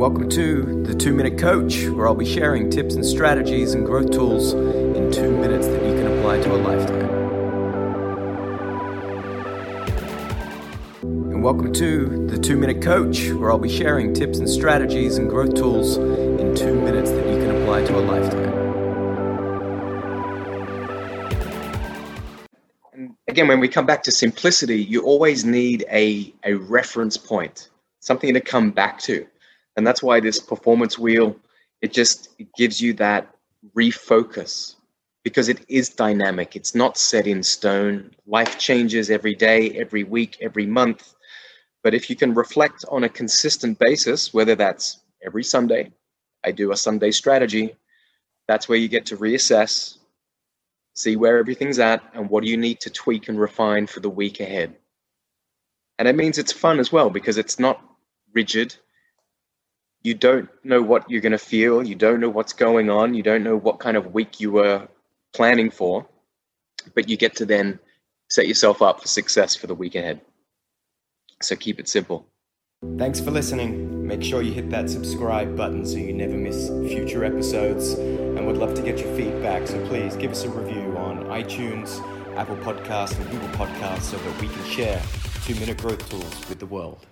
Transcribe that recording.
welcome to the Two Minute Coach, where I'll be sharing tips and strategies and growth tools in two minutes that you can apply to a lifetime. And welcome to the Two Minute Coach, where I'll be sharing tips and strategies and growth tools in two minutes that you can apply to a lifetime. And again, when we come back to simplicity, you always need a, a reference point, something to come back to and that's why this performance wheel it just it gives you that refocus because it is dynamic. It's not set in stone. Life changes every day every week every month. But if you can reflect on a consistent basis whether that's every sunday i do a sunday strategy that's where you get to reassess see where everything's at and what do you need to tweak and refine for the week ahead. And it means it's fun as well because it's not rigid you don't know what you're going to feel. You don't know what's going on. You don't know what kind of week you were planning for, but you get to then set yourself up for success for the week ahead. So keep it simple. Thanks for listening. Make sure you hit that subscribe button so you never miss future episodes. And we'd love to get your feedback. So please give us a review on iTunes, Apple Podcasts, and Google Podcasts so that we can share two minute growth tools with the world.